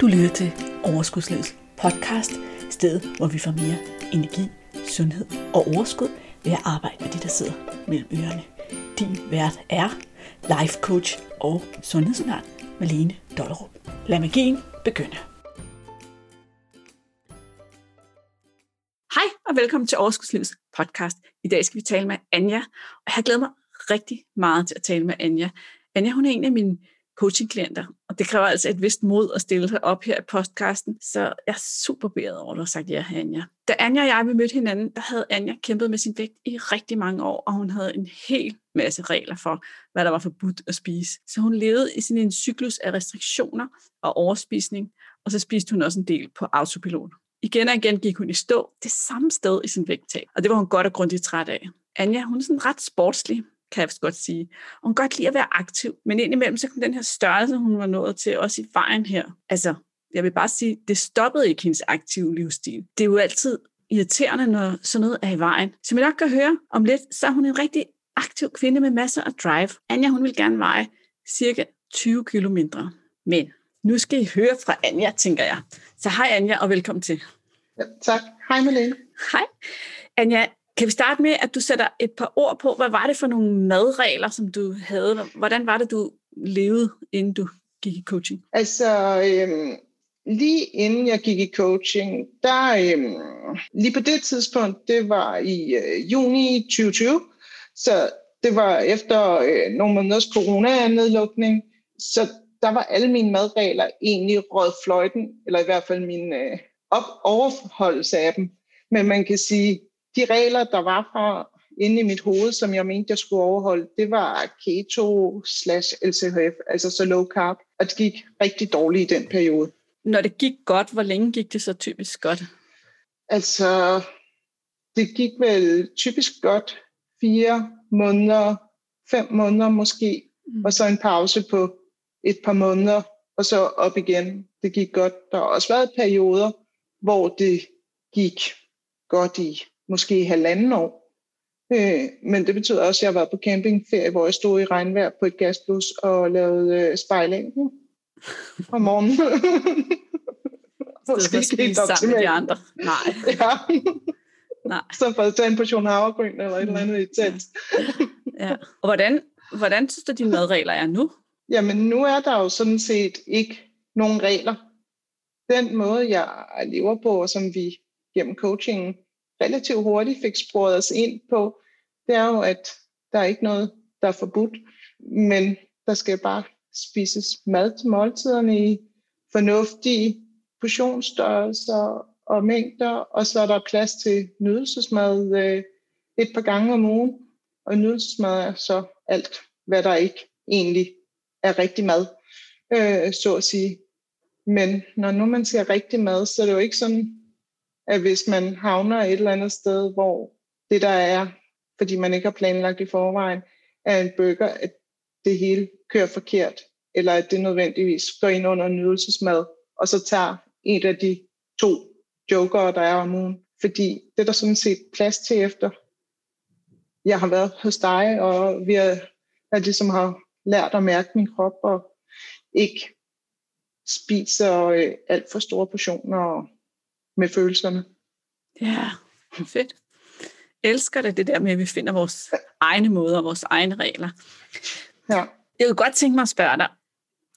Du lytter til Overskudslivets podcast, stedet hvor vi får mere energi, sundhed og overskud ved at arbejde med de, der sidder mellem ørerne. Din vært er life coach og sundhedsundern Malene Dollerup. Lad magien begynde. Hej og velkommen til Overskudslivets podcast. I dag skal vi tale med Anja, og jeg glæder mig rigtig meget til at tale med Anja. Anja, hun er en af mine coachingklienter, og det kræver altså et vist mod at stille sig op her i podcasten, så jeg er super beæret over, at du har sagt ja, Anja. Da Anja og jeg vi mødte hinanden, der havde Anja kæmpet med sin vægt i rigtig mange år, og hun havde en hel masse regler for, hvad der var forbudt at spise. Så hun levede i sådan en cyklus af restriktioner og overspisning, og så spiste hun også en del på autopilot. Igen og igen gik hun i stå det samme sted i sin vægttab, og det var hun godt og grundigt træt af. Anja, hun er sådan ret sportslig, kan jeg godt sige. Og hun godt lide at være aktiv, men indimellem så kom den her størrelse, hun var nået til, også i vejen her. Altså, jeg vil bare sige, det stoppede ikke hendes aktive livsstil. Det er jo altid irriterende, når sådan noget er i vejen. Som I nok kan høre om lidt, så er hun en rigtig aktiv kvinde med masser af drive. Anja, hun vil gerne veje cirka 20 kilo mindre. Men nu skal I høre fra Anja, tænker jeg. Så hej Anja, og velkommen til. Ja, tak. Hej Malene. Hej. Anja, kan vi starte med, at du sætter et par ord på, hvad var det for nogle madregler, som du havde? Hvordan var det, du levede, inden du gik i coaching? Altså, øhm, lige inden jeg gik i coaching, der øhm, lige på det tidspunkt, det var i øh, juni 2020, så det var efter øh, nogle måneders corona-nedlukning, så der var alle mine madregler egentlig rød fløjten, eller i hvert fald min øh, op overholdelse af dem. Men man kan sige, de regler, der var fra inde i mit hoved, som jeg mente, jeg skulle overholde, det var keto slash LCHF, altså så low carb, og det gik rigtig dårligt i den periode. Når det gik godt, hvor længe gik det så typisk godt? Altså, det gik vel typisk godt fire måneder, fem måneder måske, mm. og så en pause på et par måneder, og så op igen. Det gik godt. Der har også været perioder, hvor det gik godt i måske halvanden år. Øh, men det betyder også, at jeg har været på campingferie, hvor jeg stod i regnvejr på et gasblus og lavede øh, spejling om morgenen. Måske ikke helt sammen med de andre. Nej. ja. Nej. Så for at tage en portion havregryn eller et eller andet i tæt. ja. Og hvordan, hvordan synes du, dine madregler er nu? Jamen, nu er der jo sådan set ikke nogen regler. Den måde, jeg lever på, og som vi gennem coachingen relativt hurtigt fik sporet os ind på, det er jo, at der er ikke noget, der er forbudt, men der skal bare spises mad til måltiderne i fornuftige portionsstørrelser og mængder, og så er der plads til nydelsesmad øh, et par gange om ugen. Og nydelsesmad er så alt, hvad der ikke egentlig er rigtig mad, øh, så at sige. Men når nu man siger rigtig mad, så er det jo ikke sådan, at hvis man havner et eller andet sted, hvor det der er, fordi man ikke har planlagt i forvejen, er en burger, at det hele kører forkert, eller at det nødvendigvis går ind under nydelsesmad, og så tager en af de to joker, der er om ugen. Fordi det er der sådan set plads til efter. Jeg har været hos dig, og vi er, jeg ligesom har lært at mærke min krop, og ikke spiser øh, alt for store portioner med følelserne. Ja, fedt. Elsker det, det der med, at vi finder vores egne måder, vores egne regler. Ja. Jeg vil godt tænke mig at spørge dig,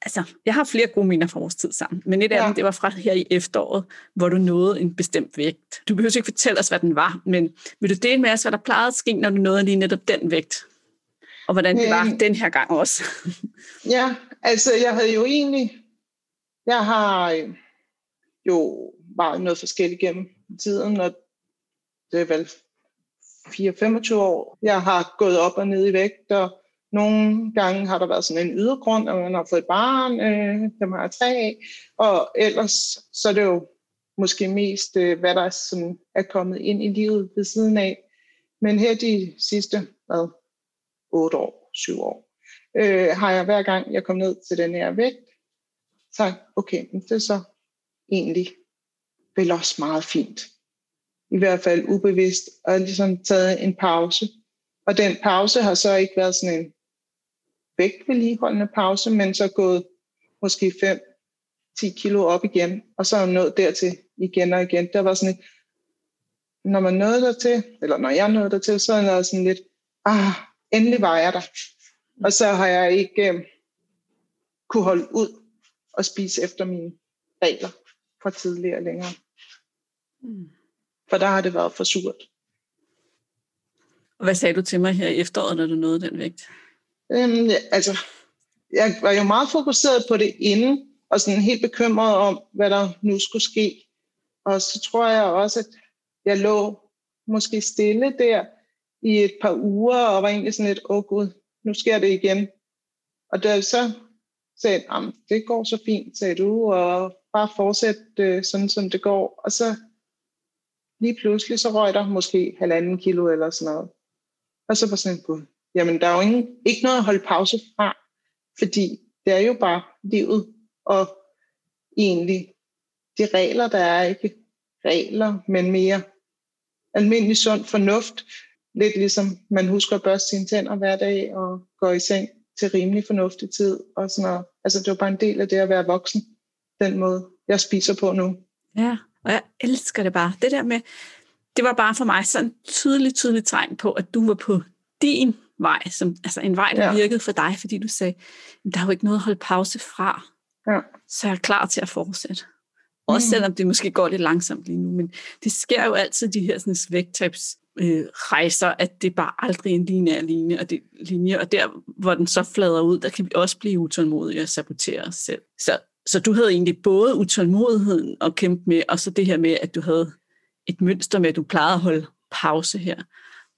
altså, jeg har flere gode minder fra vores tid sammen, men et af ja. dem, det var fra her i efteråret, hvor du nåede en bestemt vægt. Du behøver ikke fortælle os, hvad den var, men vil du dele med os, hvad der plejede at ske, når du nåede lige netop den vægt? Og hvordan det var øhm, den her gang også? ja, altså jeg havde jo egentlig, jeg har øh, jo meget noget forskelligt gennem tiden, og det er vel 4-25 år. Jeg har gået op og ned i vægt, og nogle gange har der været sådan en ydergrund, at man har fået et barn, øh, dem har jeg tre af, og ellers så er det jo måske mest, øh, hvad der sådan er kommet ind i livet ved siden af. Men her de sidste hvad, 8 år, 7 år, øh, har jeg hver gang jeg kom ned til den her vægt, sagt, okay, men det er så egentlig vel også meget fint. I hvert fald ubevidst, og ligesom taget en pause. Og den pause har så ikke været sådan en vægtvedligeholdende pause, men så gået måske 5-10 kilo op igen, og så er jeg nået dertil igen og igen. Der var sådan et, når man nåede der til, eller når jeg nåede der til, så er der sådan lidt, ah, endelig var jeg der. Og så har jeg ikke øh, kunne holde ud og spise efter mine regler fra tidligere længere. Mm. For der har det været for surt. Og hvad sagde du til mig her i efteråret, når du nåede den vægt? Øhm, altså, jeg var jo meget fokuseret på det inden, og sådan helt bekymret om, hvad der nu skulle ske. Og så tror jeg også, at jeg lå måske stille der i et par uger, og var egentlig sådan lidt, åh oh, gud, nu sker det igen. Og da så sagde jeg, det går så fint, sagde du, og bare fortsætte øh, sådan, som det går. Og så lige pludselig, så røg der måske halvanden kilo eller sådan noget. Og så var sådan, gud, jamen der er jo ingen, ikke noget at holde pause fra, fordi det er jo bare livet, og egentlig de regler, der er ikke regler, men mere almindelig sund fornuft. Lidt ligesom man husker at børste sine tænder hver dag og gå i seng til rimelig fornuftig tid. Og sådan noget. Altså det var bare en del af det at være voksen, den måde jeg spiser på nu. Ja, og jeg elsker det bare. Det der med, det var bare for mig sådan en tydelig, tydelig tegn på, at du var på din vej, som, altså en vej, der ja. virkede for dig, fordi du sagde, der er jo ikke noget at holde pause fra. Ja. Så jeg er klar til at fortsætte. Også mm. selvom det måske går lidt langsomt lige nu, men det sker jo altid de her sådan, vægttabs øh, rejser, at det er bare aldrig en lineær linje, og, det, linje, og der, hvor den så flader ud, der kan vi også blive utålmodige og sabotere os selv. Så, så du havde egentlig både utålmodigheden at kæmpe med, og så det her med, at du havde et mønster med, at du plejede at holde pause her.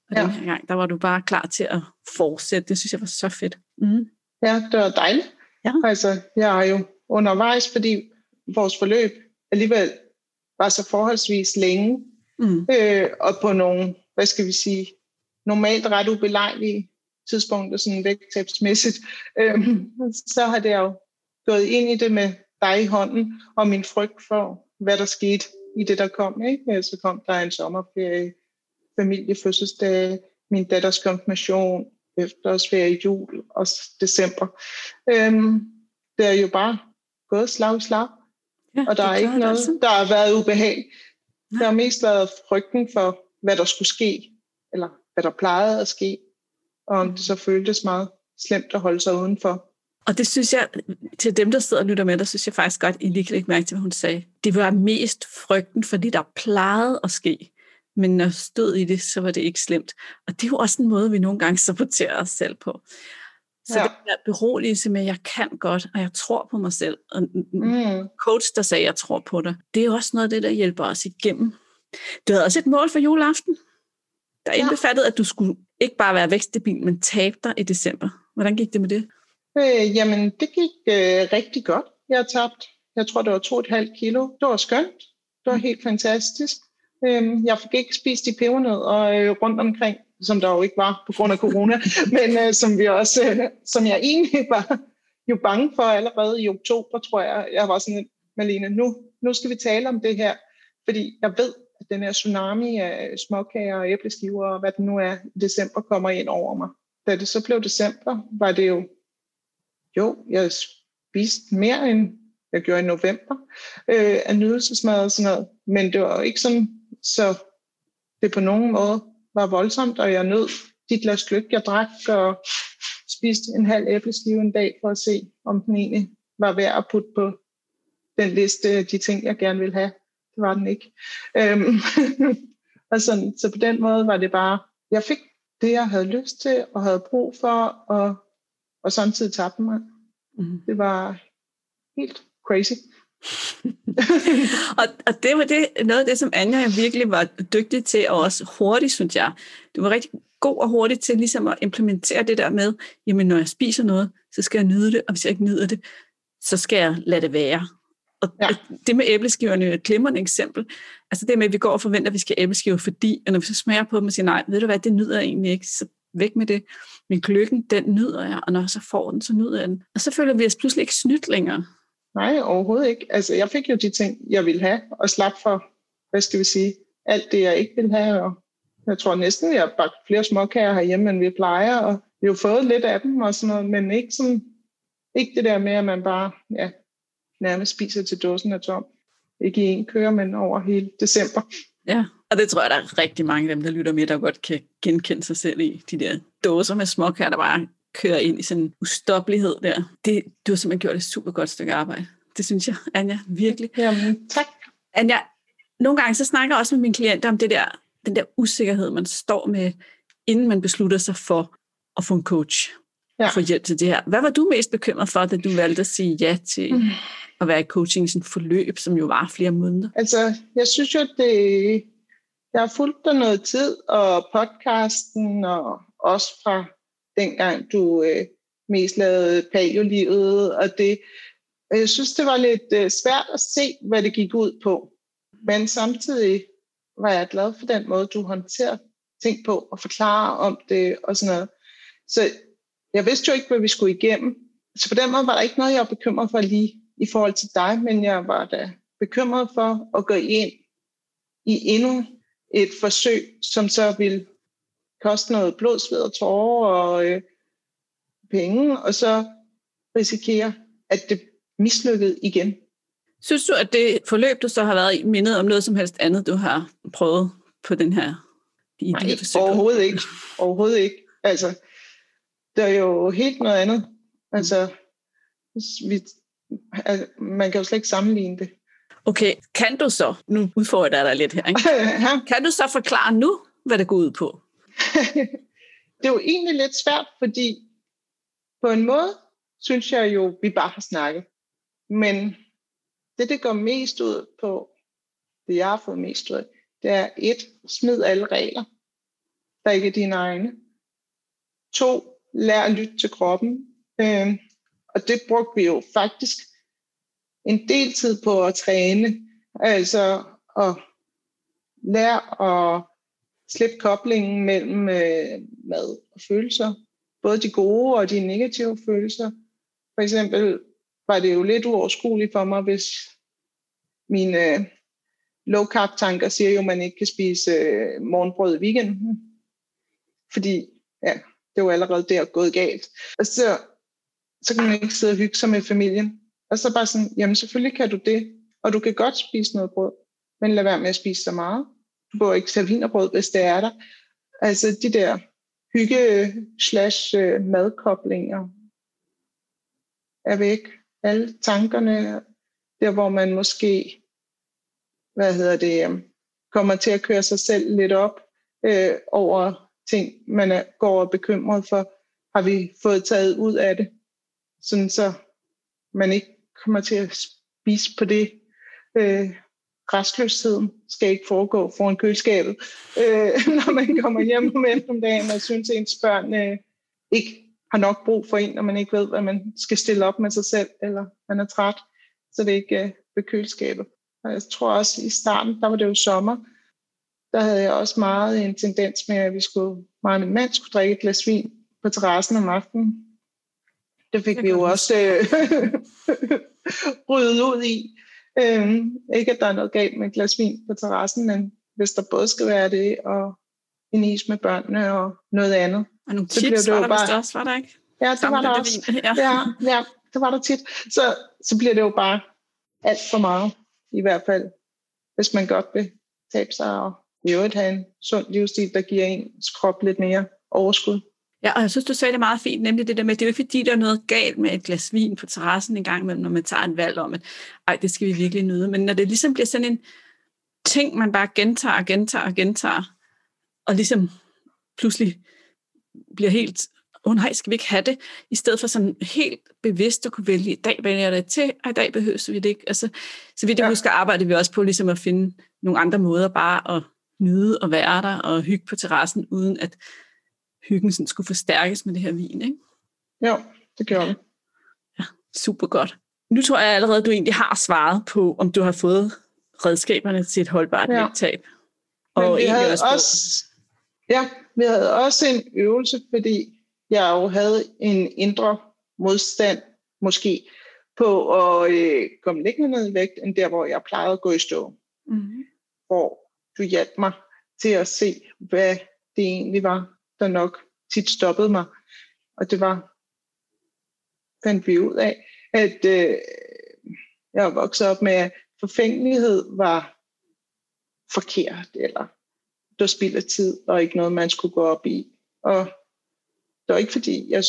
Og ja. den her gang, der var du bare klar til at fortsætte. Det synes jeg var så fedt. Mm. Ja, det var dejligt. Ja. Altså, jeg er jo undervejs, fordi vores forløb alligevel var så forholdsvis længe, mm. øh, og på nogle, hvad skal vi sige, normalt ret ubelejlige tidspunkter, sådan vægttabsmæssigt, øh, så har det jo gået ind i det med dig i hånden, og min frygt for, hvad der skete i det, der kom. Ikke? Så kom der en sommerferie, familiefødselsdag, min datters konfirmation, efterårsferie, jul og december. Øhm, det er jo bare gået slag i slag. Ja, og der er ikke noget, altså. der har været ubehag. Nej. Der har mest været frygten for, hvad der skulle ske, eller hvad der plejede at ske, og om det så føltes meget slemt at holde sig udenfor. Og det synes jeg, til dem, der sidder og lytter med, der synes jeg faktisk godt, I lige kan lægge mærke til, hvad hun sagde. Det var mest frygten for det, der plejede at ske. Men når stod i det, så var det ikke slemt. Og det er jo også en måde, vi nogle gange saboterer os selv på. Så ja. det der beroligelse med, at jeg kan godt, og jeg tror på mig selv. Og mm. coach, der sagde, at jeg tror på dig. Det er også noget af det, der hjælper os igennem. Du havde også et mål for juleaften, der ja. indbefattede, at du skulle ikke bare være vækststabil, men tabe dig i december. Hvordan gik det med det? Øh, jamen, det gik øh, rigtig godt. Jeg har tabt, jeg tror, det var 2,5 kilo. Det var skønt. Det var mm. helt fantastisk. Øh, jeg fik ikke spist de pebernødder øh, rundt omkring som der jo ikke var på grund af corona, men øh, som vi også, øh, som jeg egentlig var jo bange for allerede i oktober, tror jeg. Jeg var sådan, Malene, nu, nu skal vi tale om det her, fordi jeg ved, at den her tsunami af småkager og æbleskiver og hvad det nu er i december kommer ind over mig. Da det så blev december, var det jo, jo, jeg spiste mere end jeg gjorde i november øh, af nydelsesmad og sådan noget, men det var jo ikke sådan, så det på nogen måde var voldsomt, og jeg nød dit glas gløk, jeg drak, og spiste en halv æbleskive en dag for at se, om den egentlig var værd at putte på den liste øh, de ting, jeg gerne ville have. Det var den ikke. Øhm, og sådan, så på den måde var det bare, jeg fik det, jeg havde lyst til og havde brug for, og, og samtidig tabte mig. Mm. Det var helt crazy. og, og det var det, noget af det, som Anja virkelig var dygtig til, og også hurtigt, synes jeg. Du var rigtig god og hurtig til ligesom at implementere det der med, jamen når jeg spiser noget, så skal jeg nyde det, og hvis jeg ikke nyder det, så skal jeg lade det være. Og ja. det med æbleskiverne er et glimrende eksempel. Altså det med, at vi går og forventer, at vi skal æbleskiver, fordi, og når vi så smager på dem og siger, nej, ved du hvad, det nyder jeg egentlig ikke, så væk med det. Min kløkken, den nyder jeg, og når jeg så får den, så nyder jeg den. Og så føler vi os pludselig ikke snydt længere. Nej, overhovedet ikke. Altså, jeg fik jo de ting, jeg ville have, og slap for, hvad skal vi sige, alt det, jeg ikke ville have. Og jeg tror næsten, jeg har bagt flere småkager herhjemme, end vi plejer, og vi har fået lidt af dem og sådan noget, men ikke, sådan, ikke det der med, at man bare ja, nærmest spiser til dåsen af tom. Ikke i en køre, men over hele december. Ja, og det tror jeg, der er rigtig mange af dem, der lytter med, der godt kan genkende sig selv i. De der dåser med småkær, der bare kører ind i sådan en ustoppelighed der. Det, du har simpelthen gjort et super godt stykke arbejde. Det synes jeg, Anja, virkelig. Jamen, tak. Anja, nogle gange så snakker jeg også med mine klienter om det der, den der usikkerhed, man står med, inden man beslutter sig for at få en coach ja. få hjælp til det her. Hvad var du mest bekymret for, da du valgte at sige ja til mm. at være i coaching i sådan forløb, som jo var flere måneder? Altså, jeg synes jo, det, jeg har fulgt dig noget tid, og podcasten, og også fra dengang du øh, mest lavede paleolivet, og det, jeg synes, det var lidt øh, svært at se, hvad det gik ud på. Men samtidig var jeg glad for den måde, du håndterer ting på, og forklare om det, og sådan noget. Så jeg vidste jo ikke, hvad vi skulle igennem. Så på den måde var der ikke noget, jeg var bekymret for lige i forhold til dig, men jeg var da bekymret for at gå ind i endnu et forsøg, som så ville koste noget blod, sved og tårer og øh, penge, og så risikere, at det mislykkede igen. Synes du, at det forløb, du så har været i, mindet om noget som helst andet, du har prøvet på den her? I Nej, overhovedet ikke. Overhovedet ikke. Altså, det er jo helt noget andet. Altså, vi, altså, man kan jo slet ikke sammenligne det. Okay, kan du så, nu udfordrer jeg dig lidt her, ikke? kan du så forklare nu, hvad det går ud på? det er jo egentlig lidt svært, fordi på en måde synes jeg jo, vi bare har snakket. Men det, det går mest ud på, det jeg har fået mest ud af, det er et, smid alle regler, der ikke er dine egne. To, lær at lytte til kroppen. Øh, og det brugte vi jo faktisk en del tid på at træne. Altså at lære at slippe koblingen mellem øh, mad og følelser. Både de gode og de negative følelser. For eksempel var det jo lidt uoverskueligt for mig, hvis mine øh, low carb tanker siger jo, at man ikke kan spise øh, morgenbrød i weekenden. Fordi ja, det var allerede der gået galt. Og så, så kan man ikke sidde og hygge sig med familien. Og så bare sådan, jamen selvfølgelig kan du det, og du kan godt spise noget brød, men lad være med at spise så meget. Du bør ikke tage vinerbrød, hvis det er der. Altså de der hygge slash øh, madkoblinger er væk. Alle tankerne, der hvor man måske, hvad hedder det, øh, kommer til at køre sig selv lidt op øh, over ting, man er, går og bekymret for, har vi fået taget ud af det, sådan så man ikke kommer til at spise på det. Øh, restløsheden skal ikke foregå foran køleskabet, øh, når man kommer hjem om eftermiddagen og synes, at ens børn øh, ikke har nok brug for en, når man ikke ved, hvad man skal stille op med sig selv, eller man er træt, så det ikke øh, ved køleskabet. Og jeg tror også, i starten, der var det jo sommer, der havde jeg også meget en tendens med, at vi skulle, mig og min mand skulle drikke et glas vin på terrassen om aftenen. Det fik det vi jo også øh, ryddet ud i. Øhm, ikke at der er noget galt med et glas vin på terrassen, men hvis der både skal være det, og en is med børnene og noget andet. Og nogle så chips det var der bare, også, var der ikke? Ja, det var der også. Ja. ja, ja, det var der tit. Så, så bliver det jo bare alt for meget, i hvert fald, hvis man godt vil tabe sig og i øvrigt have en sund livsstil, der giver ens krop lidt mere overskud. Ja, og jeg synes, du sagde det meget fint, nemlig det der med, det er jo ikke fordi, der er noget galt med et glas vin på terrassen en gang imellem, når man tager en valg om, at ej, det skal vi virkelig nyde. Men når det ligesom bliver sådan en ting, man bare gentager og gentager og gentager, og ligesom pludselig bliver helt, åh oh, nej, skal vi ikke have det, i stedet for sådan helt bevidst at kunne vælge, i dag vælger jeg det til, og i dag behøver vi det ikke. Altså, så vidt jeg ja. husker, arbejder vi også på ligesom at finde nogle andre måder bare at nyde at være der og hygge på terrassen, uden at hyggen sådan skulle forstærkes med det her vin, ikke? Jo, det gør det. Ja, super godt. Nu tror jeg allerede, at du egentlig har svaret på, om du har fået redskaberne til et holdbart ja. vægttab. Og Men vi havde også, også ja, vi havde også en øvelse, fordi jeg jo havde en indre modstand, måske, på at øh, komme længere ned i vægt, end der, hvor jeg plejede at gå i stå. Mm-hmm. Hvor du hjalp mig til at se, hvad det egentlig var, der nok tit stoppede mig. Og det var, fandt vi ud af, at øh, jeg var vokset op med, at forfængelighed var forkert, eller det var spild af tid, og ikke noget, man skulle gå op i. Og det var ikke fordi, jeg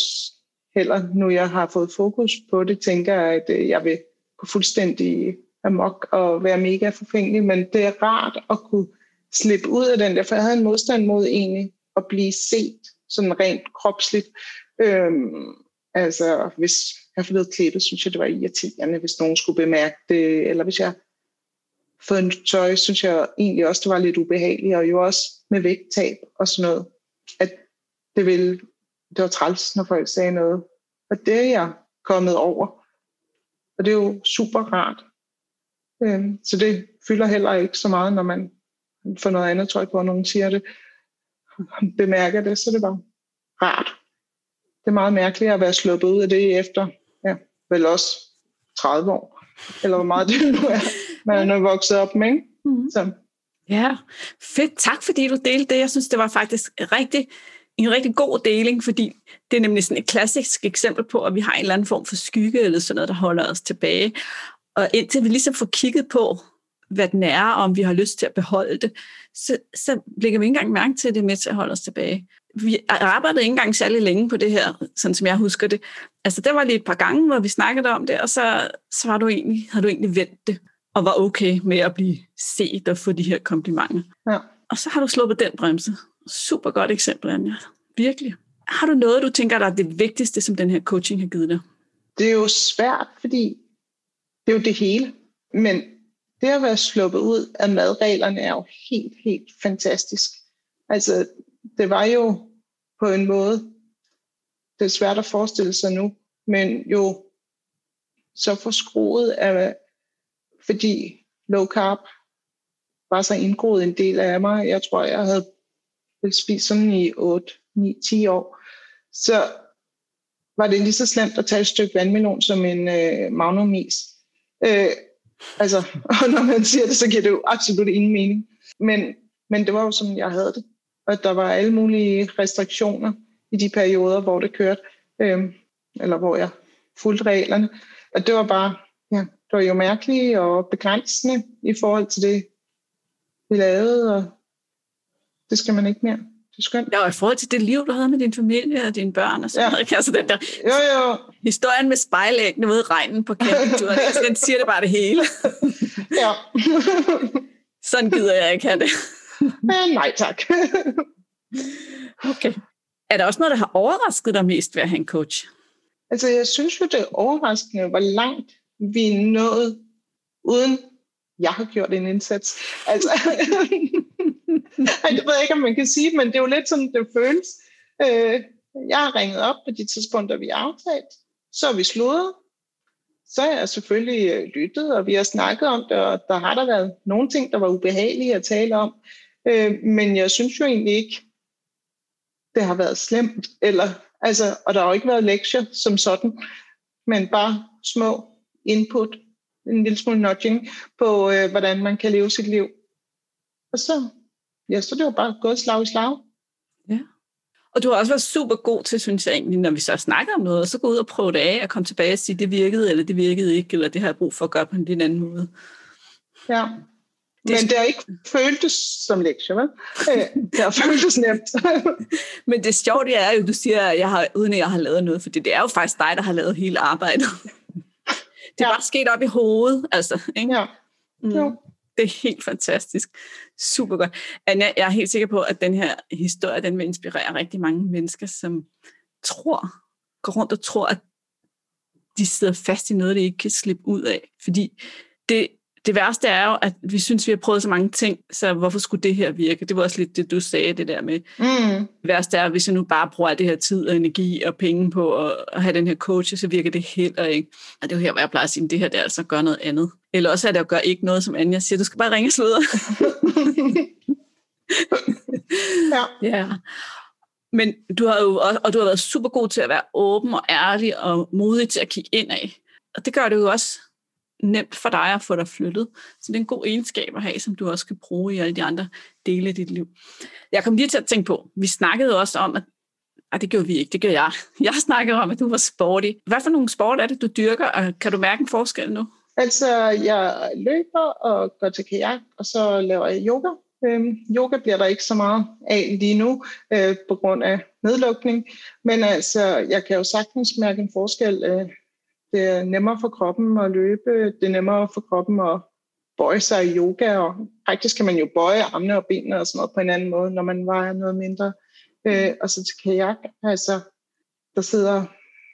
heller nu jeg har fået fokus på det, tænker jeg, at øh, jeg vil gå fuldstændig amok og være mega forfængelig, men det er rart at kunne slippe ud af den der, for jeg havde en modstand mod egentlig at blive set sådan rent kropsligt. Øhm, altså, hvis jeg har fået klippet, synes jeg, det var irriterende, hvis nogen skulle bemærke det, eller hvis jeg fået en tøj, synes jeg egentlig også, det var lidt ubehageligt, og jo også med vægttab og sådan noget, at det ville, det var træls, når folk sagde noget. Og det er jeg kommet over. Og det er jo super rart. Øhm, så det fylder heller ikke så meget, når man får noget andet tøj på, og nogen siger det, bemærker det, så det var rart. Det er meget mærkeligt at være sluppet ud af det efter, ja, vel også 30 år, eller hvor meget det nu er, man er vokset op med. Ikke? Mm-hmm. Så. Ja, fedt. Tak fordi du delte det. Jeg synes, det var faktisk rigtig, en rigtig god deling, fordi det er nemlig sådan et klassisk eksempel på, at vi har en eller anden form for skygge eller sådan noget, der holder os tilbage. Og indtil vi ligesom får kigget på, hvad den er, og om vi har lyst til at beholde det, så, så lægger vi ikke engang mærke til, at det er med til at holde os tilbage. Vi arbejdede ikke engang særlig længe på det her, sådan som jeg husker det. Altså, der var lige et par gange, hvor vi snakkede om det, og så, så var du egentlig, havde du egentlig vendt det, og var okay med at blive set og få de her komplimenter. Ja. Og så har du sluppet den bremse. Super godt eksempel, Anja. Virkelig. Har du noget, du tænker, der er det vigtigste, som den her coaching har givet dig? Det er jo svært, fordi det er jo det hele. Men det at være sluppet ud af madreglerne er jo helt, helt fantastisk. Altså, det var jo på en måde, det er svært at forestille sig nu, men jo så forskruet af, fordi low carb var så indgroet en del af mig. Jeg tror, jeg havde spist sådan i 8, 9, 10 år. Så var det lige så slemt at tage et stykke vandmelon som en øh, magnumis. Øh, altså, og når man siger det, så giver det jo absolut ingen mening. Men, men det var jo sådan, jeg havde det. Og der var alle mulige restriktioner i de perioder, hvor det kørte, øhm, eller hvor jeg fulgte reglerne. Og det var bare, ja, det var jo mærkeligt og begrænsende i forhold til det, vi lavede, og det skal man ikke mere. Skønt. Ja, og i forhold til det liv, du havde med din familie og dine børn og sådan ja. noget. Altså den der jo, jo. historien med spejlæggene ude i regnen på campingturen, altså, den siger det bare det hele. ja. sådan gider jeg ikke have det. Men nej tak. okay. Er der også noget, der har overrasket dig mest ved at have en coach? Altså, jeg synes jo, det er overraskende, hvor langt vi er nået, uden jeg har gjort en indsats. Altså, det ved jeg ikke, om man kan sige, men det er jo lidt sådan, det føles. Øh, jeg har ringet op på de tidspunkter, vi har aftalt. Så er vi slået. Så er jeg selvfølgelig øh, lyttet, og vi har snakket om det, og der har der været nogle ting, der var ubehagelige at tale om. Øh, men jeg synes jo egentlig ikke, det har været slemt. Eller, altså, og der har jo ikke været lektier som sådan, men bare små input, en lille smule nudging på, øh, hvordan man kan leve sit liv. Og så ja, så det var bare gået slag i slag. Ja. Og du har også været super god til, synes jeg egentlig, når vi så snakker om noget, så gå ud og prøve det af, og komme tilbage og sige, det virkede, eller det virkede ikke, eller det har jeg brug for at gøre på en lidt anden måde. Ja. Det Men det har ikke føltes som lektier, vel? Øh, det har føltes nemt. Men det sjove det er jo, du siger, at jeg har, uden at jeg har lavet noget, for det er jo faktisk dig, der har lavet hele arbejdet. Det er ja. bare sket op i hovedet, altså. Ikke? Ja. Mm. Jo. Det er helt fantastisk. Super godt. Anja, jeg er helt sikker på, at den her historie, den vil inspirere rigtig mange mennesker, som tror, går rundt og tror, at de sidder fast i noget, de ikke kan slippe ud af. Fordi det, det værste er jo, at vi synes, vi har prøvet så mange ting, så hvorfor skulle det her virke? Det var også lidt det, du sagde, det der med. Mm. Det værste er, hvis jeg nu bare bruger det her tid og energi og penge på at, at have den her coach, så virker det heller ikke. Og det er jo her, hvor jeg plejer at sige, det her det er altså at gøre noget andet. Eller også er det at gøre ikke noget, som Anja siger, du skal bare ringe og sludre. ja. ja. Men du har jo også, og du har været super god til at være åben og ærlig og modig til at kigge ind af. Og det gør det jo også nemt for dig at få dig flyttet. Så det er en god egenskab at have, som du også kan bruge i alle de andre dele af dit liv. Jeg kom lige til at tænke på, vi snakkede også om, at ej, det gjorde vi ikke, det gjorde jeg. Jeg snakkede om, at du var sporty. Hvad for nogle sport er det, du dyrker, og kan du mærke en forskel nu? Altså, jeg løber og går til kajak, og så laver jeg yoga. Øhm, yoga bliver der ikke så meget af lige nu, øh, på grund af nedlukning. Men altså, jeg kan jo sagtens mærke en forskel. Øh, det er nemmere for kroppen at løbe. Det er nemmere for kroppen at bøje sig i yoga. Og faktisk kan man jo bøje armene og benene og sådan noget på en anden måde, når man vejer noget mindre. Øh, og så til kajak, altså, der sidder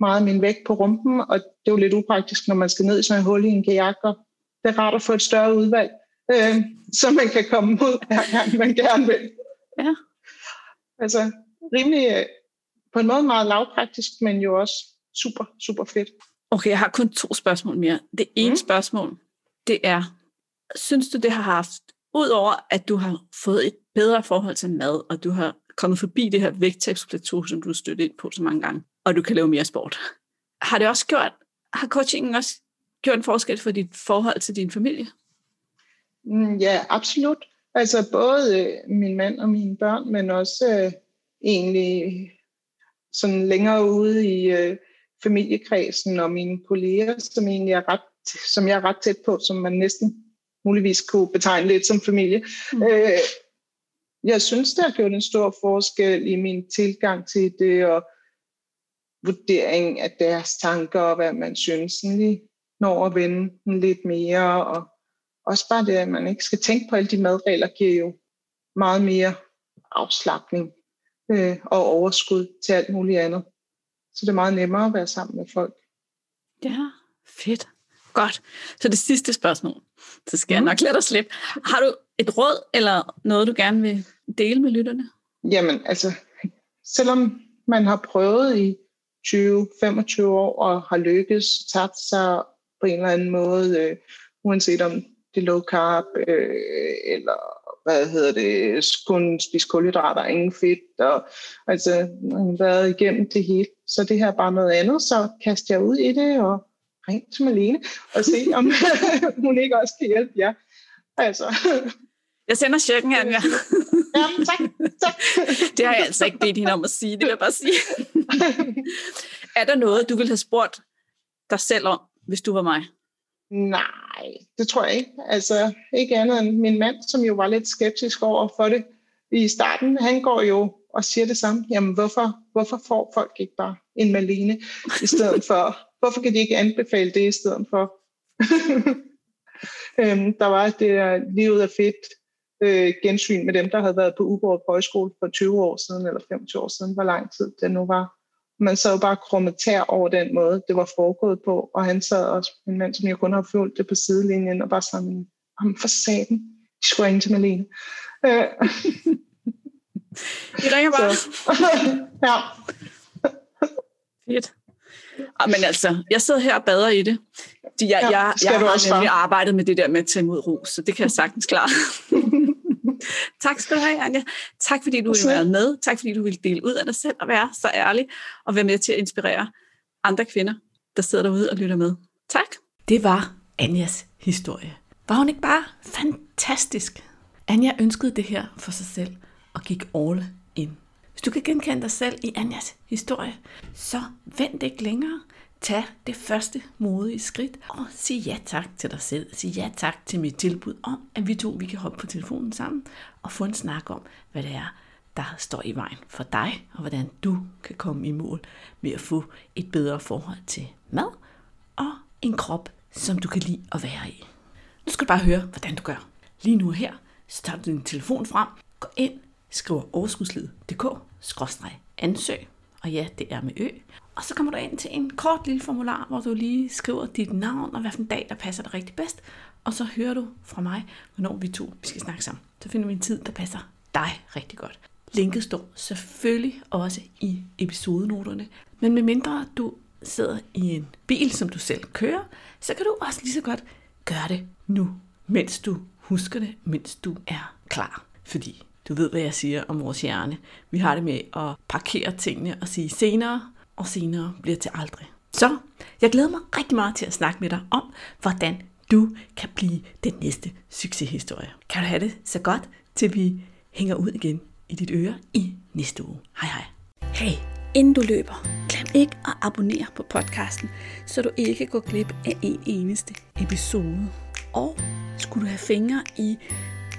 meget min vægt på rumpen, og det er jo lidt upraktisk, når man skal ned i sådan en hul i en kajak, og det er rart at få et større udvalg, øh, så man kan komme ud hver gang, man gerne vil. Ja. Altså rimelig, øh, på en måde meget lavpraktisk, men jo også super, super fedt. Okay, jeg har kun to spørgsmål mere. Det ene mm. spørgsmål, det er, synes du, det har haft, udover at du har fået et bedre forhold til mad, og du har kommet forbi det her vægttabsplateau, som du har støttet ind på så mange gange, og du kan lave mere sport. Har det også gjort, har coachingen også gjort en forskel for dit forhold til din familie? Mm, ja, absolut. Altså både øh, min mand og mine børn, men også øh, egentlig sådan længere ude i øh, familiekredsen og mine kolleger, som egentlig er ret, som jeg er ret tæt på, som man næsten muligvis kunne betegne lidt som familie. Mm. Øh, jeg synes, det har gjort en stor forskel i min tilgang til det, og vurdering af deres tanker, og hvad man synes, lige når at vende den lidt mere, og også bare det, at man ikke skal tænke på alle de madregler, giver jo meget mere afslappning øh, og overskud til alt muligt andet. Så det er meget nemmere at være sammen med folk. Ja, fedt. Godt. Så det sidste spørgsmål, så skal mm. jeg nok lade dig slippe. Har du et råd eller noget, du gerne vil dele med lytterne? Jamen, altså, selvom man har prøvet i 20-25 år og har lykkes, tabt sig på en eller anden måde, øh, uanset om det er low carb, øh, eller hvad hedder det, kun spise kulhydrater, ingen fedt, og altså været igennem det hele. Så det her er bare noget andet, så kaster jeg ud i det, og ring til Malene, og se, om hun ikke også kan hjælpe jer. Altså. Jeg sender checken her, ja. ja, tak, tak. Det har jeg altså ikke bedt hende om at sige, det vil jeg bare sige. er der noget, du ville have spurgt dig selv om, hvis du var mig? Nej, det tror jeg ikke. Altså ikke andet end min mand, som jo var lidt skeptisk over for det i starten. Han går jo og siger det samme. Jamen hvorfor, hvorfor får folk ikke bare en Malene i stedet for? Hvorfor kan de ikke anbefale det i stedet for? øhm, der var det der livet er fedt øh, gensyn med dem, der havde været på Uborg Højskole for 20 år siden, eller 25 år siden, hvor lang tid det nu var man så jo bare krummet tær over den måde, det var foregået på, og han sad også, en mand, som jeg kun har følt det på sidelinjen, og bare sådan, ham for saten, de skulle ringe til Malene. Øh. I ringer bare. ja. Fedt. Ah, men altså, jeg sidder her og bader i det. Jeg, ja, jeg, jeg har nemlig arbejdet med det der med at tage imod ros, så det kan jeg sagtens klare. tak skal du have, Anja. Tak fordi du ville være med. Tak fordi du ville dele ud af dig selv og være så ærlig og være med til at inspirere andre kvinder, der sidder derude og lytter med. Tak. Det var Anjas historie. Var hun ikke bare fantastisk? Anja ønskede det her for sig selv og gik all in. Hvis du kan genkende dig selv i Anjas historie, så vent ikke længere. Tag det første modige skridt og sig ja tak til dig selv. Sig ja tak til mit tilbud om, at vi to vi kan hoppe på telefonen sammen og få en snak om, hvad det er, der står i vejen for dig, og hvordan du kan komme i mål med at få et bedre forhold til mad og en krop, som du kan lide at være i. Nu skal du bare høre, hvordan du gør. Lige nu her, så tager du din telefon frem, går ind, skriver overskudslivet.dk-ansøg, og ja, det er med ø, og så kommer du ind til en kort lille formular, hvor du lige skriver dit navn og hvad en dag, der passer dig rigtig bedst. Og så hører du fra mig, hvornår vi to vi skal snakke sammen. Så finder vi en tid, der passer dig rigtig godt. Linket står selvfølgelig også i episodenoterne. Men medmindre du sidder i en bil, som du selv kører, så kan du også lige så godt gøre det nu, mens du husker det, mens du er klar. Fordi du ved, hvad jeg siger om vores hjerne. Vi har det med at parkere tingene og sige senere, og senere bliver til aldrig. Så jeg glæder mig rigtig meget til at snakke med dig om, hvordan du kan blive den næste succeshistorie. Kan du have det så godt, til vi hænger ud igen i dit øre i næste uge. Hej hej. Hey, inden du løber, glem ikke at abonnere på podcasten, så du ikke går glip af en eneste episode. Og skulle du have fingre i